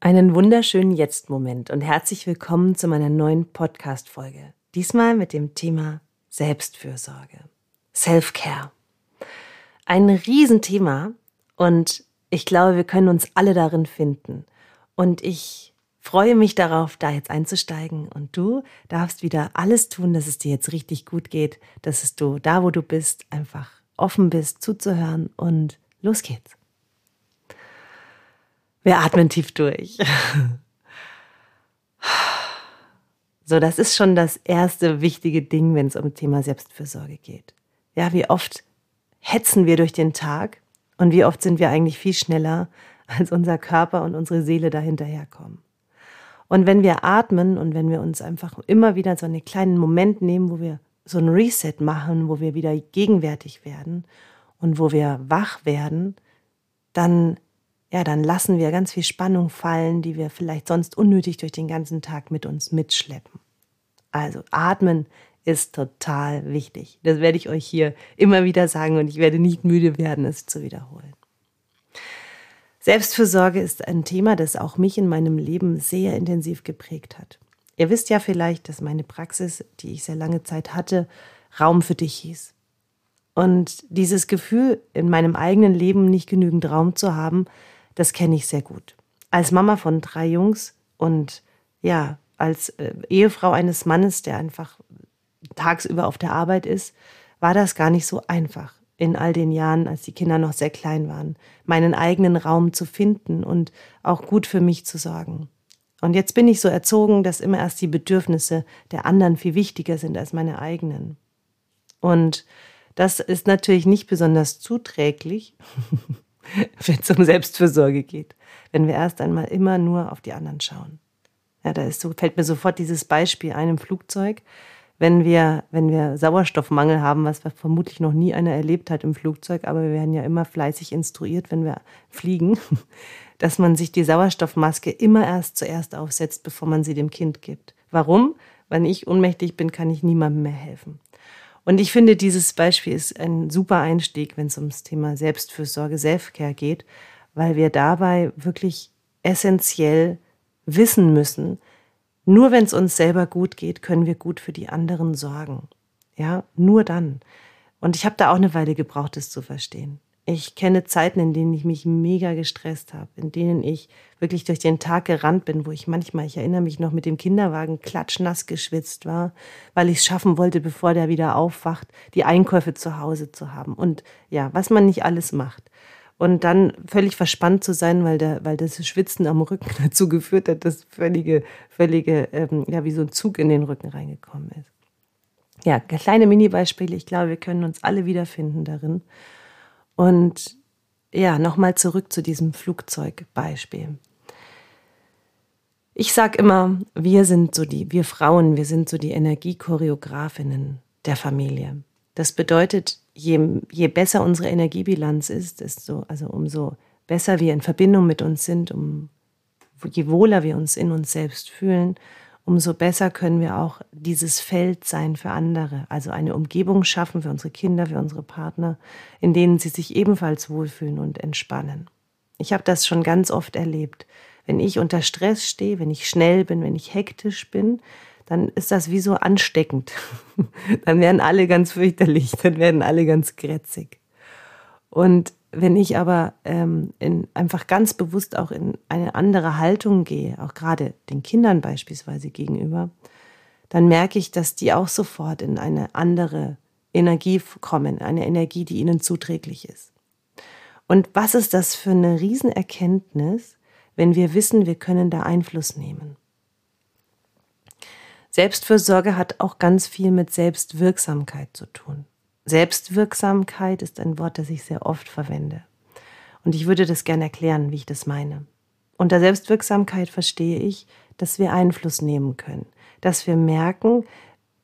Einen wunderschönen Jetzt-Moment und herzlich willkommen zu meiner neuen Podcast-Folge. Diesmal mit dem Thema Selbstfürsorge. Self-Care. Ein Riesenthema und ich glaube, wir können uns alle darin finden. Und ich freue mich darauf, da jetzt einzusteigen. Und du darfst wieder alles tun, dass es dir jetzt richtig gut geht, dass es du da, wo du bist, einfach offen bist, zuzuhören und los geht's. Wir atmen tief durch. So, das ist schon das erste wichtige Ding, wenn es um das Thema Selbstfürsorge geht. Ja, wie oft hetzen wir durch den Tag und wie oft sind wir eigentlich viel schneller, als unser Körper und unsere Seele dahinterherkommen. Und wenn wir atmen und wenn wir uns einfach immer wieder so einen kleinen Moment nehmen, wo wir so ein Reset machen, wo wir wieder gegenwärtig werden und wo wir wach werden, dann ja, dann lassen wir ganz viel Spannung fallen, die wir vielleicht sonst unnötig durch den ganzen Tag mit uns mitschleppen. Also atmen ist total wichtig. Das werde ich euch hier immer wieder sagen und ich werde nicht müde werden, es zu wiederholen. Selbstfürsorge ist ein Thema, das auch mich in meinem Leben sehr intensiv geprägt hat. Ihr wisst ja vielleicht, dass meine Praxis, die ich sehr lange Zeit hatte, Raum für dich hieß. Und dieses Gefühl, in meinem eigenen Leben nicht genügend Raum zu haben, das kenne ich sehr gut. Als Mama von drei Jungs und ja, als äh, Ehefrau eines Mannes, der einfach tagsüber auf der Arbeit ist, war das gar nicht so einfach, in all den Jahren, als die Kinder noch sehr klein waren, meinen eigenen Raum zu finden und auch gut für mich zu sorgen. Und jetzt bin ich so erzogen, dass immer erst die Bedürfnisse der anderen viel wichtiger sind als meine eigenen. Und das ist natürlich nicht besonders zuträglich, wenn es um Selbstfürsorge geht. Wenn wir erst einmal immer nur auf die anderen schauen. Ja, da ist so, fällt mir sofort dieses Beispiel ein im Flugzeug. Wenn wir, wenn wir Sauerstoffmangel haben, was vermutlich noch nie einer erlebt hat im Flugzeug, aber wir werden ja immer fleißig instruiert, wenn wir fliegen, dass man sich die Sauerstoffmaske immer erst zuerst aufsetzt, bevor man sie dem Kind gibt. Warum? Wenn ich ohnmächtig bin, kann ich niemandem mehr helfen. Und ich finde, dieses Beispiel ist ein super Einstieg, wenn es ums Thema Selbstfürsorge, Selfcare geht, weil wir dabei wirklich essentiell wissen müssen, nur wenn es uns selber gut geht, können wir gut für die anderen sorgen. Ja, nur dann. Und ich habe da auch eine Weile gebraucht, es zu verstehen. Ich kenne Zeiten, in denen ich mich mega gestresst habe, in denen ich wirklich durch den Tag gerannt bin, wo ich manchmal, ich erinnere mich noch, mit dem Kinderwagen klatschnass geschwitzt war, weil ich es schaffen wollte, bevor der wieder aufwacht, die Einkäufe zu Hause zu haben. Und ja, was man nicht alles macht. Und dann völlig verspannt zu sein, weil, der, weil das Schwitzen am Rücken dazu geführt hat, dass völlige, völlige, ähm, ja, wie so ein Zug in den Rücken reingekommen ist. Ja, kleine Mini-Beispiele. Ich glaube, wir können uns alle wiederfinden darin. Und ja, nochmal zurück zu diesem Flugzeugbeispiel. Ich sag immer, wir sind so die, wir Frauen, wir sind so die Energiechoreografinnen der Familie. Das bedeutet, je, je besser unsere Energiebilanz ist, desto, also umso besser wir in Verbindung mit uns sind, um, je wohler wir uns in uns selbst fühlen, umso besser können wir auch dieses Feld sein für andere, also eine Umgebung schaffen für unsere Kinder, für unsere Partner, in denen sie sich ebenfalls wohlfühlen und entspannen. Ich habe das schon ganz oft erlebt. Wenn ich unter Stress stehe, wenn ich schnell bin, wenn ich hektisch bin, dann ist das wie so ansteckend. dann werden alle ganz fürchterlich, dann werden alle ganz grätzig. Und wenn ich aber ähm, in, einfach ganz bewusst auch in eine andere Haltung gehe, auch gerade den Kindern beispielsweise gegenüber, dann merke ich, dass die auch sofort in eine andere Energie kommen, eine Energie, die ihnen zuträglich ist. Und was ist das für eine Riesenerkenntnis, wenn wir wissen, wir können da Einfluss nehmen? Selbstfürsorge hat auch ganz viel mit Selbstwirksamkeit zu tun. Selbstwirksamkeit ist ein Wort, das ich sehr oft verwende. Und ich würde das gerne erklären, wie ich das meine. Unter Selbstwirksamkeit verstehe ich, dass wir Einfluss nehmen können, dass wir merken,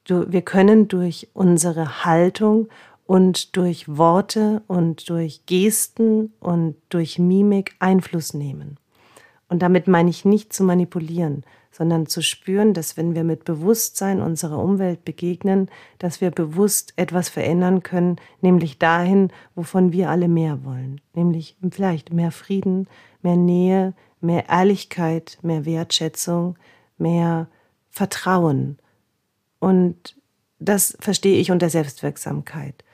wir können durch unsere Haltung und durch Worte und durch Gesten und durch Mimik Einfluss nehmen. Und damit meine ich nicht zu manipulieren, sondern zu spüren, dass wenn wir mit Bewusstsein unserer Umwelt begegnen, dass wir bewusst etwas verändern können, nämlich dahin, wovon wir alle mehr wollen, nämlich vielleicht mehr Frieden, mehr Nähe, mehr Ehrlichkeit, mehr Wertschätzung, mehr Vertrauen. Und das verstehe ich unter Selbstwirksamkeit.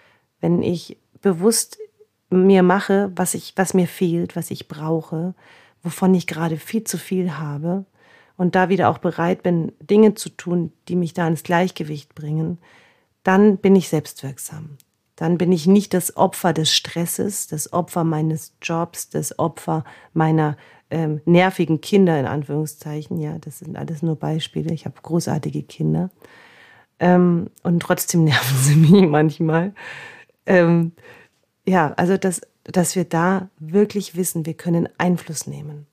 Wenn ich bewusst mir mache, was ich, was mir fehlt, was ich brauche, wovon ich gerade viel zu viel habe und da wieder auch bereit bin, Dinge zu tun, die mich da ins Gleichgewicht bringen, dann bin ich selbstwirksam. Dann bin ich nicht das Opfer des Stresses, das Opfer meines Jobs, das Opfer meiner ähm, nervigen Kinder in Anführungszeichen. Ja, das sind alles nur Beispiele. Ich habe großartige Kinder. Ähm, und trotzdem nerven sie mich manchmal. Ähm, ja, also das, dass wir da wirklich wissen, wir können Einfluss nehmen.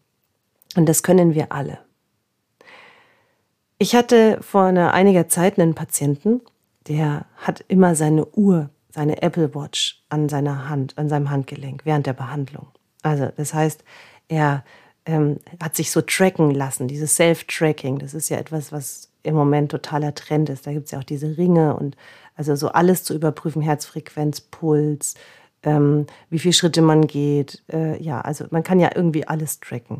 Und das können wir alle. Ich hatte vor einer, einiger Zeit einen Patienten, der hat immer seine Uhr, seine Apple Watch an seiner Hand, an seinem Handgelenk während der Behandlung. Also das heißt, er ähm, hat sich so tracken lassen, dieses Self-Tracking. Das ist ja etwas, was im Moment totaler Trend ist. Da gibt es ja auch diese Ringe und also so alles zu überprüfen, Herzfrequenz, Puls, ähm, wie viele Schritte man geht. Äh, ja, also man kann ja irgendwie alles tracken.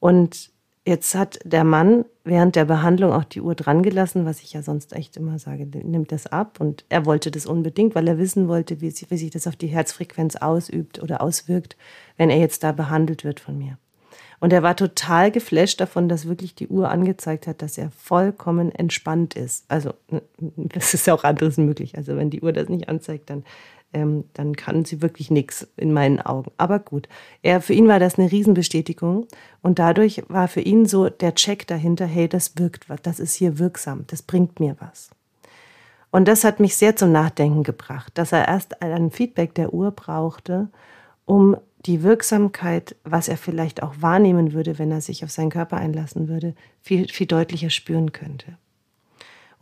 Und jetzt hat der Mann während der Behandlung auch die Uhr dran gelassen, was ich ja sonst echt immer sage, nimmt das ab. Und er wollte das unbedingt, weil er wissen wollte, wie, wie sich das auf die Herzfrequenz ausübt oder auswirkt, wenn er jetzt da behandelt wird von mir. Und er war total geflasht davon, dass wirklich die Uhr angezeigt hat, dass er vollkommen entspannt ist. Also, das ist ja auch anderes möglich. Also, wenn die Uhr das nicht anzeigt, dann ähm, dann kann sie wirklich nichts in meinen Augen. Aber gut, er, für ihn war das eine Riesenbestätigung und dadurch war für ihn so der Check dahinter, hey, das wirkt was, das ist hier wirksam, das bringt mir was. Und das hat mich sehr zum Nachdenken gebracht, dass er erst ein Feedback der Uhr brauchte, um die Wirksamkeit, was er vielleicht auch wahrnehmen würde, wenn er sich auf seinen Körper einlassen würde, viel, viel deutlicher spüren könnte.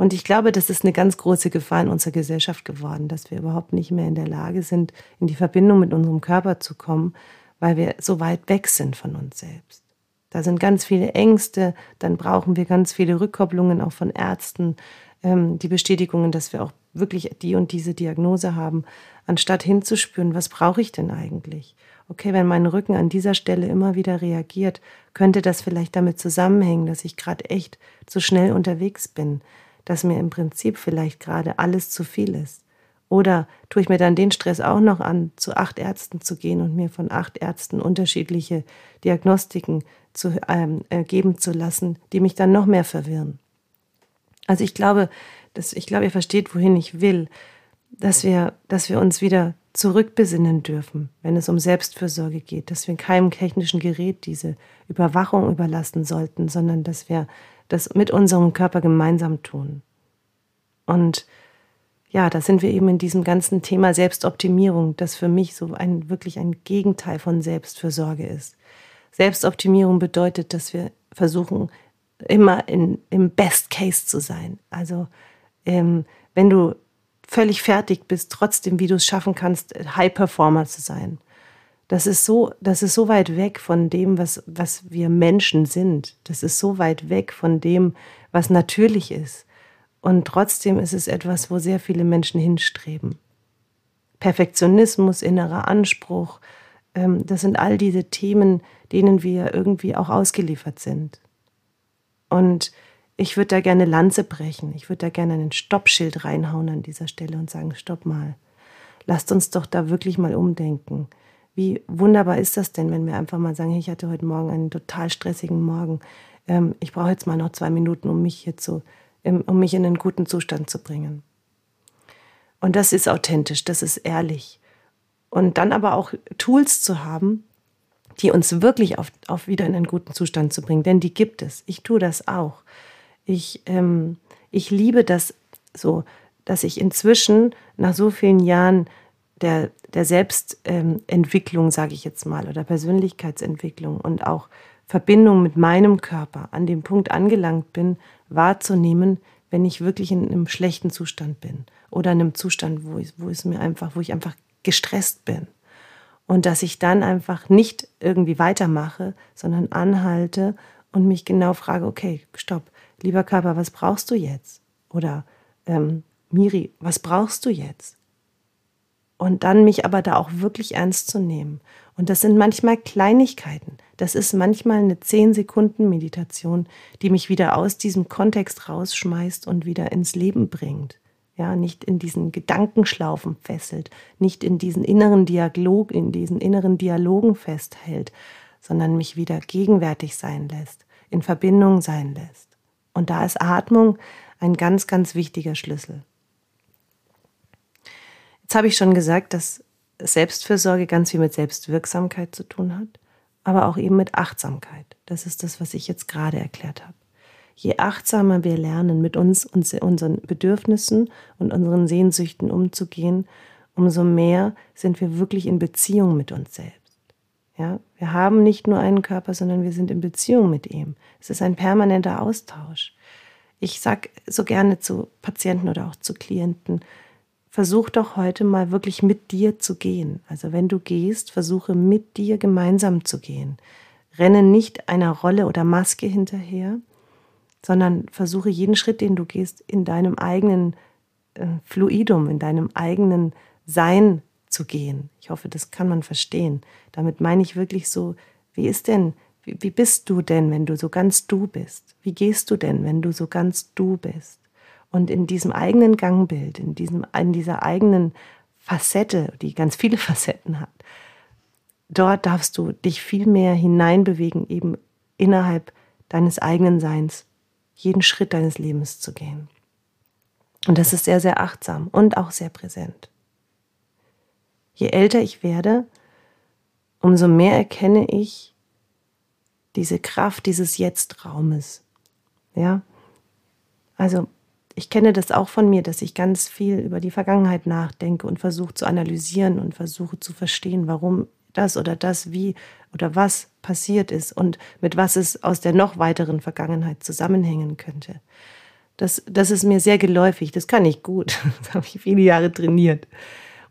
Und ich glaube, das ist eine ganz große Gefahr in unserer Gesellschaft geworden, dass wir überhaupt nicht mehr in der Lage sind, in die Verbindung mit unserem Körper zu kommen, weil wir so weit weg sind von uns selbst. Da sind ganz viele Ängste, dann brauchen wir ganz viele Rückkopplungen auch von Ärzten, ähm, die Bestätigungen, dass wir auch wirklich die und diese Diagnose haben, anstatt hinzuspüren, was brauche ich denn eigentlich? Okay, wenn mein Rücken an dieser Stelle immer wieder reagiert, könnte das vielleicht damit zusammenhängen, dass ich gerade echt zu schnell unterwegs bin, dass mir im Prinzip vielleicht gerade alles zu viel ist? Oder tue ich mir dann den Stress auch noch an, zu acht Ärzten zu gehen und mir von acht Ärzten unterschiedliche Diagnostiken zu, ähm, äh, geben zu lassen, die mich dann noch mehr verwirren? Also ich glaube, dass, ich glaube, ihr versteht, wohin ich will, dass wir, dass wir uns wieder zurückbesinnen dürfen, wenn es um Selbstfürsorge geht, dass wir keinem technischen Gerät diese Überwachung überlassen sollten, sondern dass wir das mit unserem Körper gemeinsam tun. Und ja, da sind wir eben in diesem ganzen Thema Selbstoptimierung, das für mich so ein wirklich ein Gegenteil von Selbstfürsorge ist. Selbstoptimierung bedeutet, dass wir versuchen, immer in, im Best Case zu sein. Also ähm, wenn du völlig fertig bist, trotzdem, wie du es schaffen kannst, High Performer zu sein. Das ist so, das ist so weit weg von dem, was, was wir Menschen sind. Das ist so weit weg von dem, was natürlich ist. Und trotzdem ist es etwas, wo sehr viele Menschen hinstreben. Perfektionismus, innerer Anspruch, ähm, das sind all diese Themen, denen wir irgendwie auch ausgeliefert sind. Und ich würde da gerne Lanze brechen. Ich würde da gerne einen Stoppschild reinhauen an dieser Stelle und sagen, stopp mal. Lasst uns doch da wirklich mal umdenken. Wie wunderbar ist das denn, wenn wir einfach mal sagen, ich hatte heute Morgen einen total stressigen Morgen. Ähm, ich brauche jetzt mal noch zwei Minuten, um mich hier zu, um mich in einen guten Zustand zu bringen. Und das ist authentisch, das ist ehrlich. Und dann aber auch Tools zu haben, die uns wirklich auf, auf wieder in einen guten Zustand zu bringen, denn die gibt es. Ich tue das auch. Ich, ähm, ich liebe das so, dass ich inzwischen nach so vielen Jahren der, der Selbstentwicklung, sage ich jetzt mal, oder Persönlichkeitsentwicklung und auch Verbindung mit meinem Körper an dem Punkt angelangt bin, wahrzunehmen, wenn ich wirklich in einem schlechten Zustand bin oder in einem Zustand, wo, ich, wo es mir einfach, wo ich einfach gestresst bin. Und dass ich dann einfach nicht irgendwie weitermache, sondern anhalte und mich genau frage, okay, stopp, lieber Körper, was brauchst du jetzt? Oder ähm, Miri, was brauchst du jetzt? Und dann mich aber da auch wirklich ernst zu nehmen. Und das sind manchmal Kleinigkeiten. Das ist manchmal eine 10 Sekunden Meditation, die mich wieder aus diesem Kontext rausschmeißt und wieder ins Leben bringt. Ja, nicht in diesen Gedankenschlaufen fesselt, nicht in diesen inneren Dialog, in diesen inneren Dialogen festhält, sondern mich wieder gegenwärtig sein lässt, in Verbindung sein lässt. Und da ist Atmung ein ganz, ganz wichtiger Schlüssel. Jetzt habe ich schon gesagt, dass Selbstfürsorge ganz viel mit Selbstwirksamkeit zu tun hat, aber auch eben mit Achtsamkeit. Das ist das, was ich jetzt gerade erklärt habe. Je achtsamer wir lernen, mit uns und unseren Bedürfnissen und unseren Sehnsüchten umzugehen, umso mehr sind wir wirklich in Beziehung mit uns selbst. Ja, wir haben nicht nur einen Körper, sondern wir sind in Beziehung mit ihm. Es ist ein permanenter Austausch. Ich sage so gerne zu Patienten oder auch zu Klienten, versuch doch heute mal wirklich mit dir zu gehen. Also wenn du gehst, versuche mit dir gemeinsam zu gehen. Renne nicht einer Rolle oder Maske hinterher, sondern versuche jeden Schritt, den du gehst, in deinem eigenen äh, Fluidum, in deinem eigenen Sein zu gehen. Ich hoffe, das kann man verstehen. Damit meine ich wirklich so, wie ist denn, wie, wie bist du denn, wenn du so ganz du bist? Wie gehst du denn, wenn du so ganz du bist? Und in diesem eigenen Gangbild, in, diesem, in dieser eigenen Facette, die ganz viele Facetten hat, dort darfst du dich viel mehr hineinbewegen, eben innerhalb deines eigenen Seins, jeden Schritt deines Lebens zu gehen. Und das ist sehr, sehr achtsam und auch sehr präsent. Je älter ich werde, umso mehr erkenne ich diese Kraft dieses Jetzt-Raumes. Ja, also ich kenne das auch von mir, dass ich ganz viel über die Vergangenheit nachdenke und versuche zu analysieren und versuche zu verstehen, warum das oder das wie oder was passiert ist und mit was es aus der noch weiteren Vergangenheit zusammenhängen könnte. Das, das ist mir sehr geläufig, das kann ich gut, das habe ich viele Jahre trainiert.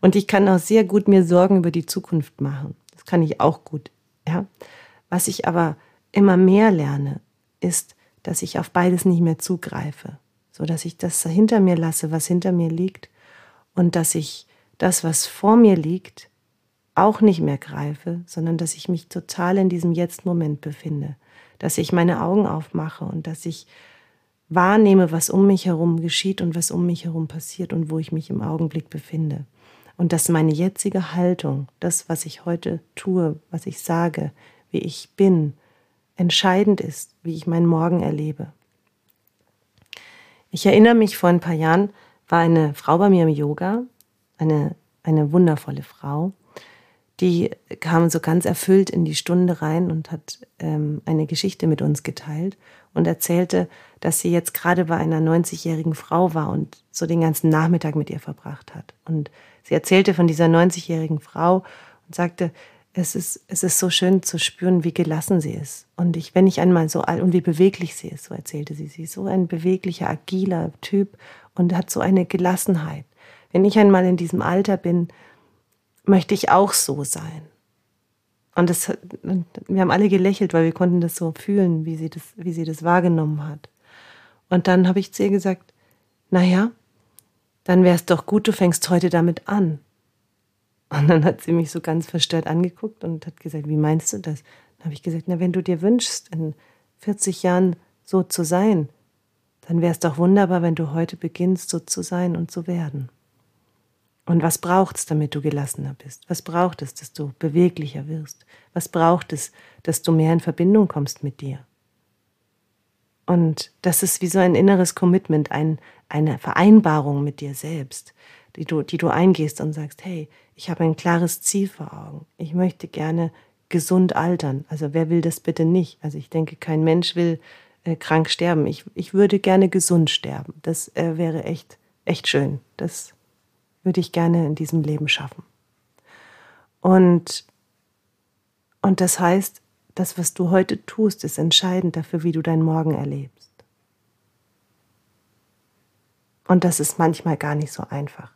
Und ich kann auch sehr gut mir Sorgen über die Zukunft machen, das kann ich auch gut. Ja? Was ich aber immer mehr lerne, ist, dass ich auf beides nicht mehr zugreife so dass ich das hinter mir lasse, was hinter mir liegt und dass ich das, was vor mir liegt, auch nicht mehr greife, sondern dass ich mich total in diesem Jetzt-Moment befinde, dass ich meine Augen aufmache und dass ich wahrnehme, was um mich herum geschieht und was um mich herum passiert und wo ich mich im Augenblick befinde. Und dass meine jetzige Haltung, das, was ich heute tue, was ich sage, wie ich bin, entscheidend ist, wie ich meinen Morgen erlebe. Ich erinnere mich, vor ein paar Jahren war eine Frau bei mir im Yoga, eine, eine wundervolle Frau, die kam so ganz erfüllt in die Stunde rein und hat ähm, eine Geschichte mit uns geteilt und erzählte, dass sie jetzt gerade bei einer 90-jährigen Frau war und so den ganzen Nachmittag mit ihr verbracht hat. Und sie erzählte von dieser 90-jährigen Frau und sagte, es ist, es ist so schön zu spüren, wie gelassen sie ist. Und ich, wenn ich einmal so alt und wie beweglich sie ist, so erzählte sie, sie ist so ein beweglicher, agiler Typ und hat so eine Gelassenheit. Wenn ich einmal in diesem Alter bin, möchte ich auch so sein. Und das, wir haben alle gelächelt, weil wir konnten das so fühlen, wie sie das, wie sie das wahrgenommen hat. Und dann habe ich zu ihr gesagt, naja, dann wäre es doch gut, du fängst heute damit an. Und dann hat sie mich so ganz verstört angeguckt und hat gesagt, wie meinst du das? Dann habe ich gesagt, na, wenn du dir wünschst, in 40 Jahren so zu sein, dann wäre es doch wunderbar, wenn du heute beginnst, so zu sein und zu werden. Und was braucht es, damit du gelassener bist? Was braucht es, dass du beweglicher wirst? Was braucht es, dass du mehr in Verbindung kommst mit dir? Und das ist wie so ein inneres Commitment, ein, eine Vereinbarung mit dir selbst, die du, die du eingehst und sagst, hey, ich habe ein klares Ziel vor Augen. Ich möchte gerne gesund altern. Also wer will das bitte nicht? Also ich denke, kein Mensch will äh, krank sterben. Ich, ich würde gerne gesund sterben. Das äh, wäre echt, echt schön. Das würde ich gerne in diesem Leben schaffen. Und, und das heißt, das, was du heute tust, ist entscheidend dafür, wie du deinen Morgen erlebst. Und das ist manchmal gar nicht so einfach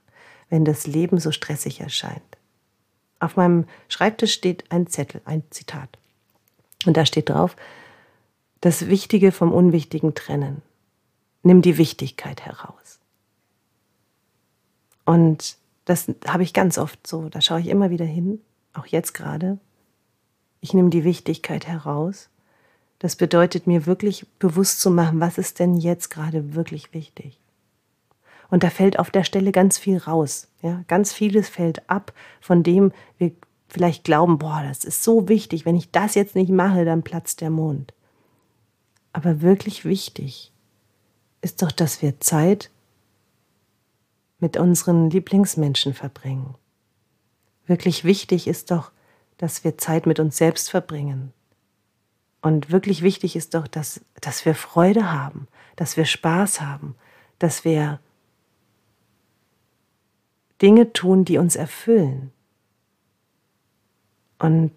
wenn das Leben so stressig erscheint. Auf meinem Schreibtisch steht ein Zettel, ein Zitat. Und da steht drauf, das Wichtige vom Unwichtigen trennen. Nimm die Wichtigkeit heraus. Und das habe ich ganz oft so. Da schaue ich immer wieder hin, auch jetzt gerade. Ich nehme die Wichtigkeit heraus. Das bedeutet mir wirklich bewusst zu machen, was ist denn jetzt gerade wirklich wichtig. Und da fällt auf der Stelle ganz viel raus. Ja? Ganz vieles fällt ab, von dem wir vielleicht glauben, boah, das ist so wichtig, wenn ich das jetzt nicht mache, dann platzt der Mond. Aber wirklich wichtig ist doch, dass wir Zeit mit unseren Lieblingsmenschen verbringen. Wirklich wichtig ist doch, dass wir Zeit mit uns selbst verbringen. Und wirklich wichtig ist doch, dass, dass wir Freude haben, dass wir Spaß haben, dass wir Dinge tun, die uns erfüllen. Und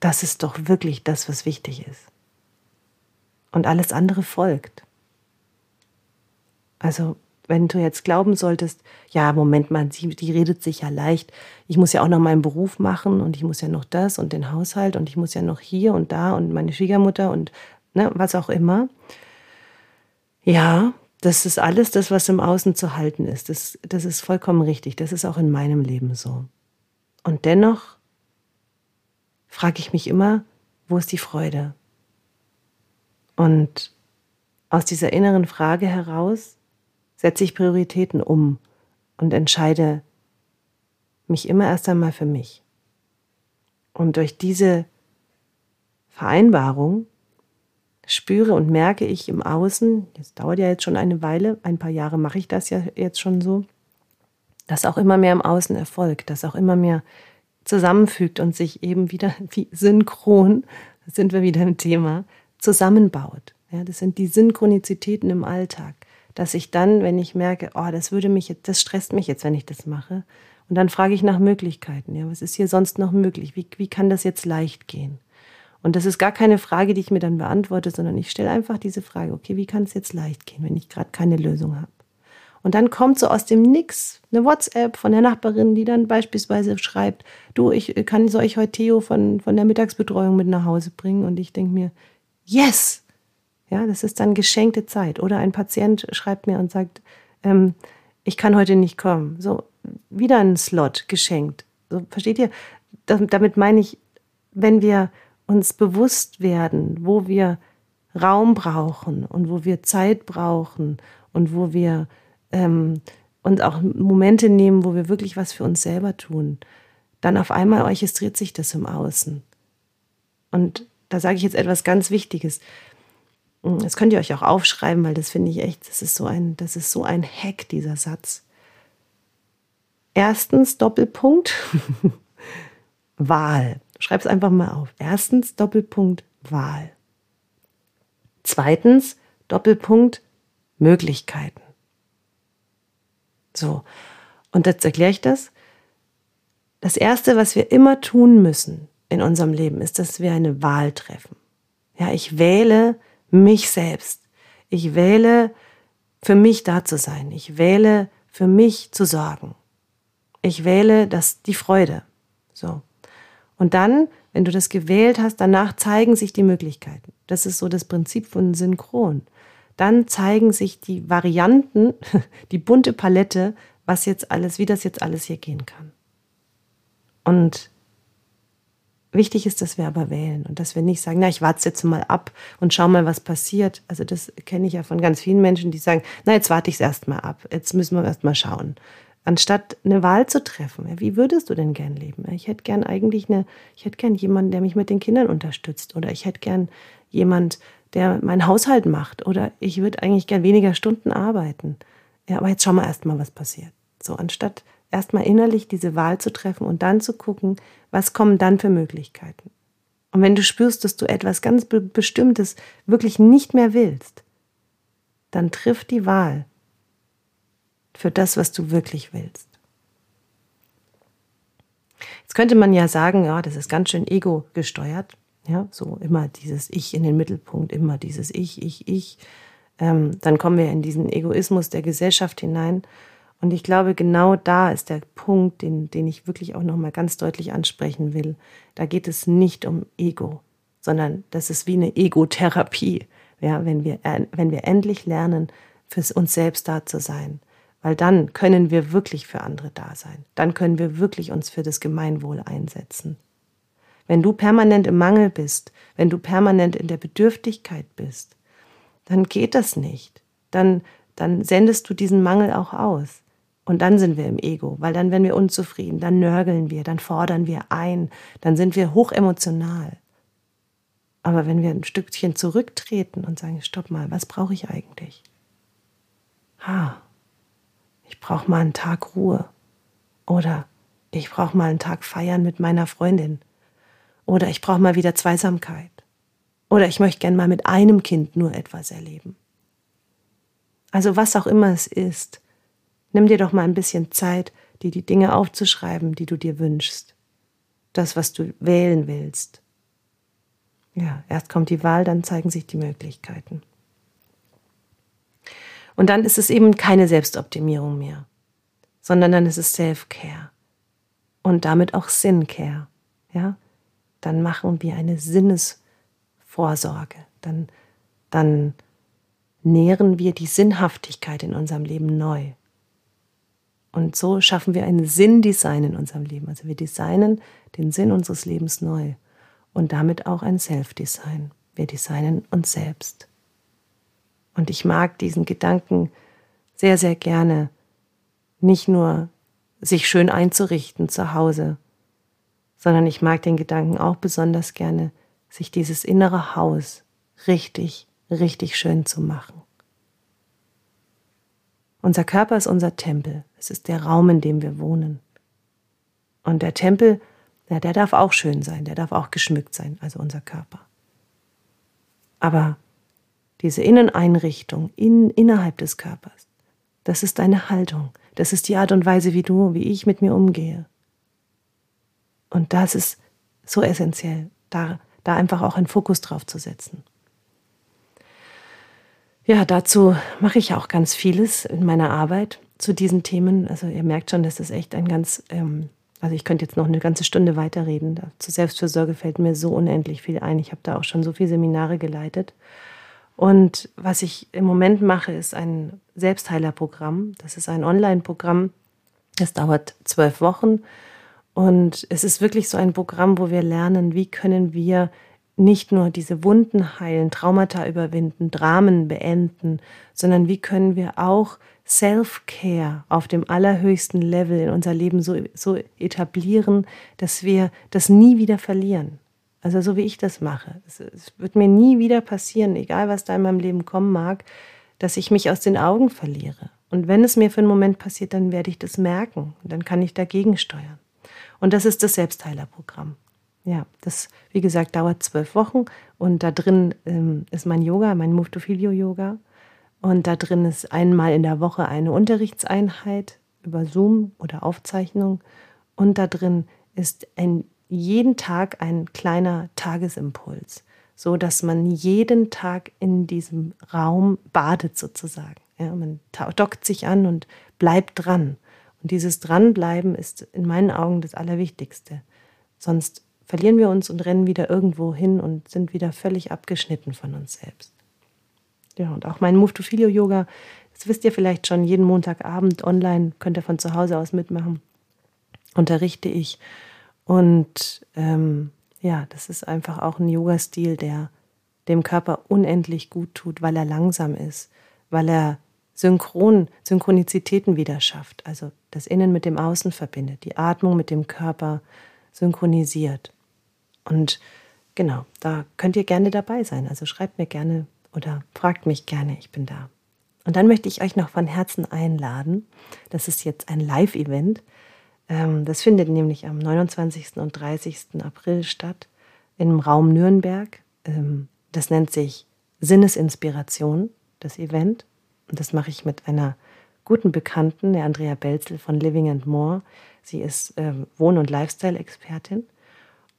das ist doch wirklich das, was wichtig ist. Und alles andere folgt. Also wenn du jetzt glauben solltest, ja, Moment mal, die, die redet sich ja leicht. Ich muss ja auch noch meinen Beruf machen und ich muss ja noch das und den Haushalt und ich muss ja noch hier und da und meine Schwiegermutter und ne, was auch immer. Ja, das ist alles das, was im Außen zu halten ist. Das, das ist vollkommen richtig. Das ist auch in meinem Leben so. Und dennoch frage ich mich immer, wo ist die Freude? Und aus dieser inneren Frage heraus setze ich Prioritäten um und entscheide mich immer erst einmal für mich. Und durch diese Vereinbarung spüre und merke ich im Außen, das dauert ja jetzt schon eine Weile, ein paar Jahre mache ich das ja jetzt schon so, dass auch immer mehr im Außen erfolgt, dass auch immer mehr zusammenfügt und sich eben wieder wie synchron, sind wir wieder im Thema, zusammenbaut. Ja, das sind die Synchronizitäten im Alltag dass ich dann, wenn ich merke, oh, das würde mich jetzt, das stresst mich jetzt, wenn ich das mache, und dann frage ich nach Möglichkeiten. Ja, was ist hier sonst noch möglich? Wie, wie kann das jetzt leicht gehen? Und das ist gar keine Frage, die ich mir dann beantworte, sondern ich stelle einfach diese Frage, okay, wie kann es jetzt leicht gehen, wenn ich gerade keine Lösung habe? Und dann kommt so aus dem Nix eine WhatsApp von der Nachbarin, die dann beispielsweise schreibt, du, ich kann soll ich heute Theo von, von der Mittagsbetreuung mit nach Hause bringen? Und ich denke mir, yes, ja, das ist dann geschenkte Zeit. Oder ein Patient schreibt mir und sagt, ähm, ich kann heute nicht kommen. So, wieder ein Slot geschenkt. So, versteht ihr? damit meine ich, wenn wir uns bewusst werden, wo wir Raum brauchen und wo wir Zeit brauchen und wo wir ähm, uns auch Momente nehmen, wo wir wirklich was für uns selber tun, dann auf einmal orchestriert sich das im Außen. Und da sage ich jetzt etwas ganz Wichtiges. Das könnt ihr euch auch aufschreiben, weil das finde ich echt, das ist so ein, das ist so ein Hack, dieser Satz. Erstens, Doppelpunkt, Wahl. Schreib es einfach mal auf. Erstens, Doppelpunkt, Wahl. Zweitens, Doppelpunkt, Möglichkeiten. So, und jetzt erkläre ich das. Das Erste, was wir immer tun müssen in unserem Leben, ist, dass wir eine Wahl treffen. Ja, ich wähle mich selbst. Ich wähle, für mich da zu sein. Ich wähle, für mich zu sorgen. Ich wähle das, die Freude. So. Und dann, wenn du das gewählt hast, danach zeigen sich die Möglichkeiten. Das ist so das Prinzip von Synchron. Dann zeigen sich die Varianten, die bunte Palette, was jetzt alles, wie das jetzt alles hier gehen kann. Und Wichtig ist, dass wir aber wählen und dass wir nicht sagen, na, ich warte jetzt mal ab und schau mal, was passiert. Also das kenne ich ja von ganz vielen Menschen, die sagen, na, jetzt warte ich es erst mal ab. Jetzt müssen wir erst mal schauen. Anstatt eine Wahl zu treffen, wie würdest du denn gern leben? Ich hätte gern eigentlich eine, ich hätte gern jemanden, der mich mit den Kindern unterstützt oder ich hätte gern jemand, der meinen Haushalt macht oder ich würde eigentlich gern weniger Stunden arbeiten. Ja, aber jetzt schauen wir erst mal, was passiert. So, anstatt erstmal innerlich diese Wahl zu treffen und dann zu gucken, was kommen dann für Möglichkeiten. Und wenn du spürst, dass du etwas ganz Bestimmtes wirklich nicht mehr willst, dann triff die Wahl für das, was du wirklich willst. Jetzt könnte man ja sagen, ja, das ist ganz schön ego gesteuert. Ja, so immer dieses Ich in den Mittelpunkt, immer dieses Ich, Ich, Ich. Ähm, dann kommen wir in diesen Egoismus der Gesellschaft hinein Und ich glaube, genau da ist der Punkt, den, den ich wirklich auch nochmal ganz deutlich ansprechen will. Da geht es nicht um Ego, sondern das ist wie eine Ego-Therapie. Ja, wenn wir, wenn wir endlich lernen, für uns selbst da zu sein. Weil dann können wir wirklich für andere da sein. Dann können wir wirklich uns für das Gemeinwohl einsetzen. Wenn du permanent im Mangel bist, wenn du permanent in der Bedürftigkeit bist, dann geht das nicht. Dann, dann sendest du diesen Mangel auch aus. Und dann sind wir im Ego, weil dann werden wir unzufrieden, dann nörgeln wir, dann fordern wir ein, dann sind wir hochemotional. Aber wenn wir ein Stückchen zurücktreten und sagen, stopp mal, was brauche ich eigentlich? Ha, brauche mal einen Tag Ruhe. Oder ich brauche mal einen Tag feiern mit meiner Freundin. Oder ich brauche mal wieder Zweisamkeit. Oder ich möchte gern mal mit einem Kind nur etwas erleben. Also was auch immer es ist, Nimm dir doch mal ein bisschen Zeit, dir die Dinge aufzuschreiben, die du dir wünschst. Das, was du wählen willst. Ja, erst kommt die Wahl, dann zeigen sich die Möglichkeiten. Und dann ist es eben keine Selbstoptimierung mehr, sondern dann ist es Self-Care und damit auch Sin-Care. Ja, dann machen wir eine Sinnesvorsorge. Dann, dann nähren wir die Sinnhaftigkeit in unserem Leben neu. Und so schaffen wir ein Sinndesign in unserem Leben. Also wir designen den Sinn unseres Lebens neu und damit auch ein Self-Design. Wir designen uns selbst. Und ich mag diesen Gedanken sehr, sehr gerne, nicht nur sich schön einzurichten zu Hause, sondern ich mag den Gedanken auch besonders gerne, sich dieses innere Haus richtig, richtig schön zu machen. Unser Körper ist unser Tempel. Es ist der Raum, in dem wir wohnen. Und der Tempel, ja, der darf auch schön sein, der darf auch geschmückt sein, also unser Körper. Aber diese Inneneinrichtung in, innerhalb des Körpers, das ist deine Haltung. Das ist die Art und Weise, wie du, wie ich mit mir umgehe. Und das ist so essentiell, da, da einfach auch einen Fokus drauf zu setzen. Ja, dazu mache ich auch ganz vieles in meiner Arbeit zu diesen Themen. Also ihr merkt schon, das ist echt ein ganz, ähm, also ich könnte jetzt noch eine ganze Stunde weiterreden. Zu Selbstfürsorge fällt mir so unendlich viel ein. Ich habe da auch schon so viele Seminare geleitet. Und was ich im Moment mache, ist ein Selbstheilerprogramm. Das ist ein Online-Programm. Es dauert zwölf Wochen. Und es ist wirklich so ein Programm, wo wir lernen, wie können wir nicht nur diese Wunden heilen, Traumata überwinden, Dramen beenden, sondern wie können wir auch Self-Care auf dem allerhöchsten Level in unser Leben so, so etablieren, dass wir das nie wieder verlieren. Also so wie ich das mache. Es, es wird mir nie wieder passieren, egal was da in meinem Leben kommen mag, dass ich mich aus den Augen verliere. Und wenn es mir für einen Moment passiert, dann werde ich das merken dann kann ich dagegen steuern. Und das ist das Selbstheilerprogramm. Ja, das, wie gesagt, dauert zwölf Wochen und da drin ähm, ist mein Yoga, mein Move to Filio Yoga. Und da drin ist einmal in der Woche eine Unterrichtseinheit über Zoom oder Aufzeichnung. Und da drin ist ein, jeden Tag ein kleiner Tagesimpuls, so dass man jeden Tag in diesem Raum badet sozusagen. Ja, man dockt sich an und bleibt dran. Und dieses Dranbleiben ist in meinen Augen das Allerwichtigste. Sonst verlieren wir uns und rennen wieder irgendwo hin und sind wieder völlig abgeschnitten von uns selbst. Ja, und auch mein Move to Filio Yoga, das wisst ihr vielleicht schon, jeden Montagabend online, könnt ihr von zu Hause aus mitmachen, unterrichte ich. Und ähm, ja, das ist einfach auch ein Yoga-Stil, der dem Körper unendlich gut tut, weil er langsam ist, weil er synchron, Synchronizitäten wieder schafft, also das Innen mit dem Außen verbindet, die Atmung mit dem Körper synchronisiert. Und genau, da könnt ihr gerne dabei sein. Also schreibt mir gerne oder fragt mich gerne, ich bin da. Und dann möchte ich euch noch von Herzen einladen. Das ist jetzt ein Live-Event. Ähm, das findet nämlich am 29. und 30. April statt im Raum Nürnberg. Ähm, das nennt sich Sinnesinspiration, das Event. Und das mache ich mit einer guten Bekannten, der Andrea Belzel von Living and More. Sie ist ähm, Wohn- und Lifestyle-Expertin.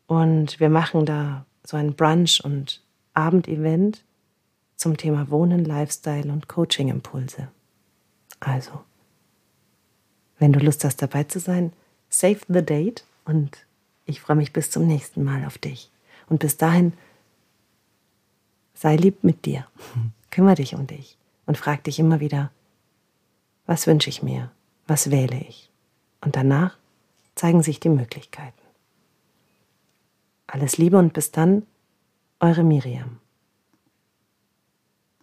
Und wir machen da so ein Brunch- und Abendevent zum Thema Wohnen, Lifestyle und Coaching-Impulse. Also, Wenn du Lust hast, dabei zu sein, save the date und ich freue mich bis zum nächsten Mal auf dich. Und bis dahin, sei lieb mit dir. Kümmere dich um dich und frag dich immer wieder, was wünsche ich mir? Was wähle ich? Und danach zeigen sich die Möglichkeiten. Alles Liebe und bis dann, eure Miriam.